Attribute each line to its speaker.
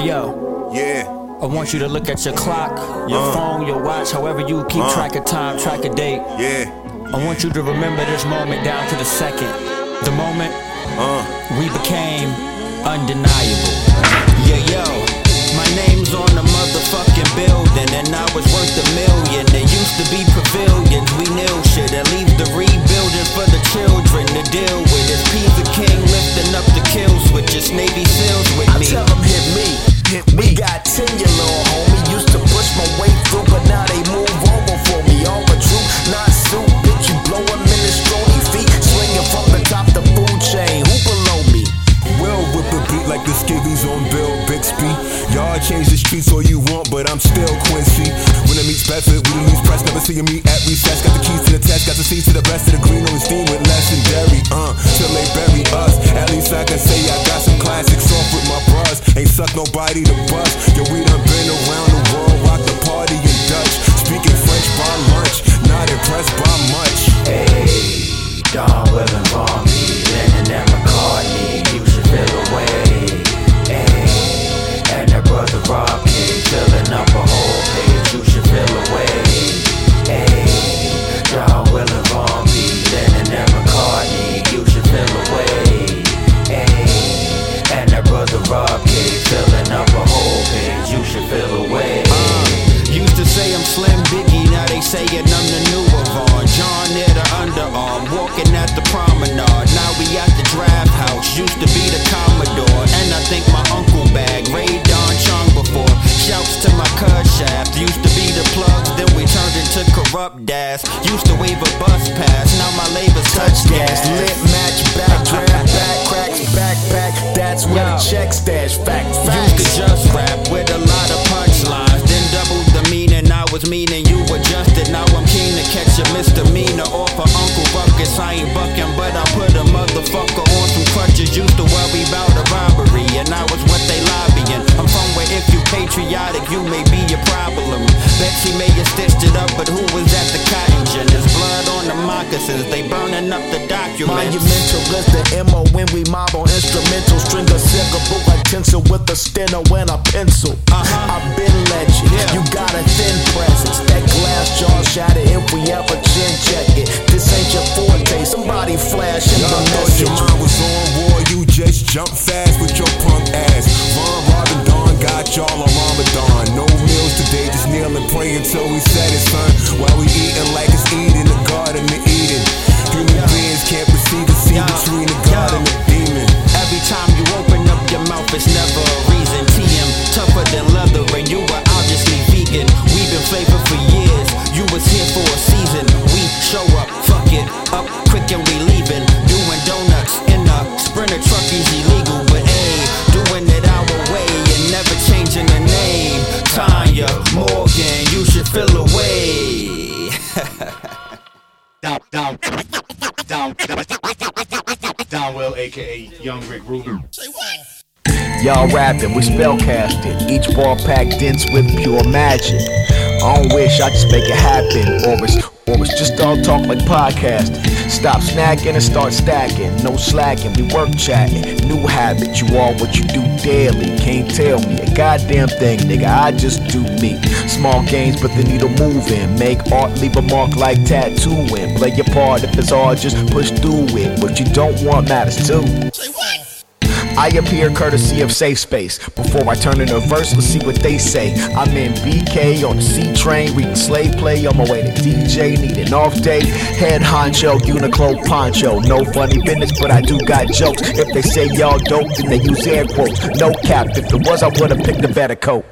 Speaker 1: Hey yo,
Speaker 2: Yeah.
Speaker 1: I want you to look at your clock, your
Speaker 2: Uh.
Speaker 1: phone, your watch, however you keep
Speaker 2: Uh.
Speaker 1: track of time, track of date.
Speaker 2: Yeah.
Speaker 1: I want you to remember this moment down to the second. The moment
Speaker 2: Uh.
Speaker 1: we became undeniable. Yeah, yo, my name's on
Speaker 2: Y'all change the streets all you want, but I'm still Quincy. When I meet Bedford, we the least press, never see me at recess. Got the keys to the test, got the seeds to the best of the green on steam with legendary. Uh, till they bury us. At least I can say I got some classics off with my bros. Ain't suck nobody to bust. Yo, we done been around the world, rock the party in Dutch. Speaking French by lunch,
Speaker 1: underarm, walking at the promenade. Now we at the draft house, used to be the Commodore. And I think my uncle bag, Ray Don Chung before. Shouts to my cuz shaft, used to be the plugs, then we turned into corrupt dash. Used to wave a bus pass, now my labels touch gas.
Speaker 3: Lit match, back, draft, back, cracks, backpack. That's where the check
Speaker 1: stitched it up, but who was at the cotton gin? There's blood on the moccasins. They burning up the documents.
Speaker 3: Monumental is the MO when we mob on instrumental. String a cigar book like tinsel with a steno and a pencil.
Speaker 1: Uh-huh.
Speaker 3: I've been legend.
Speaker 1: Yeah.
Speaker 3: You got a thin presence. That glass jaw shattered if we ever chin check it. This ain't your forte. Somebody flash in the
Speaker 2: Y'all thought your mind was on war, you just jump fast with your punk ass. Von Robin Dawn got y'all
Speaker 1: up quick, and we leaving. Doing donuts in a sprinter truck is illegal, but hey, doing it our way and never changing the name. Tanya Morgan, you should feel away.
Speaker 4: Down, down, down, down, Will, aka Young Rick Rubin.
Speaker 5: Y'all rapping, we spellcasting. Each bar packed dense with pure magic. I don't wish, I just make it happen. Or it's, or it's just all talk like podcasting. Stop snacking and start stacking. No slacking, we work chatting. New habit, you are what you do daily. Can't tell me a goddamn thing, nigga. I just do me. Small gains, but the needle moving. Make art, leave a mark like tattooing. Play your part if it's hard, just push through it. What you don't want matters too. I appear courtesy of Safe Space. Before I turn in a verse, let's see what they say. I'm in BK on the C train, reading slave play on my way to DJ. Need an off day. Head honcho, Uniqlo poncho. No funny business, but I do got jokes. If they say y'all dope, then they use air quotes. No cap. If it was, I would've picked a better coat.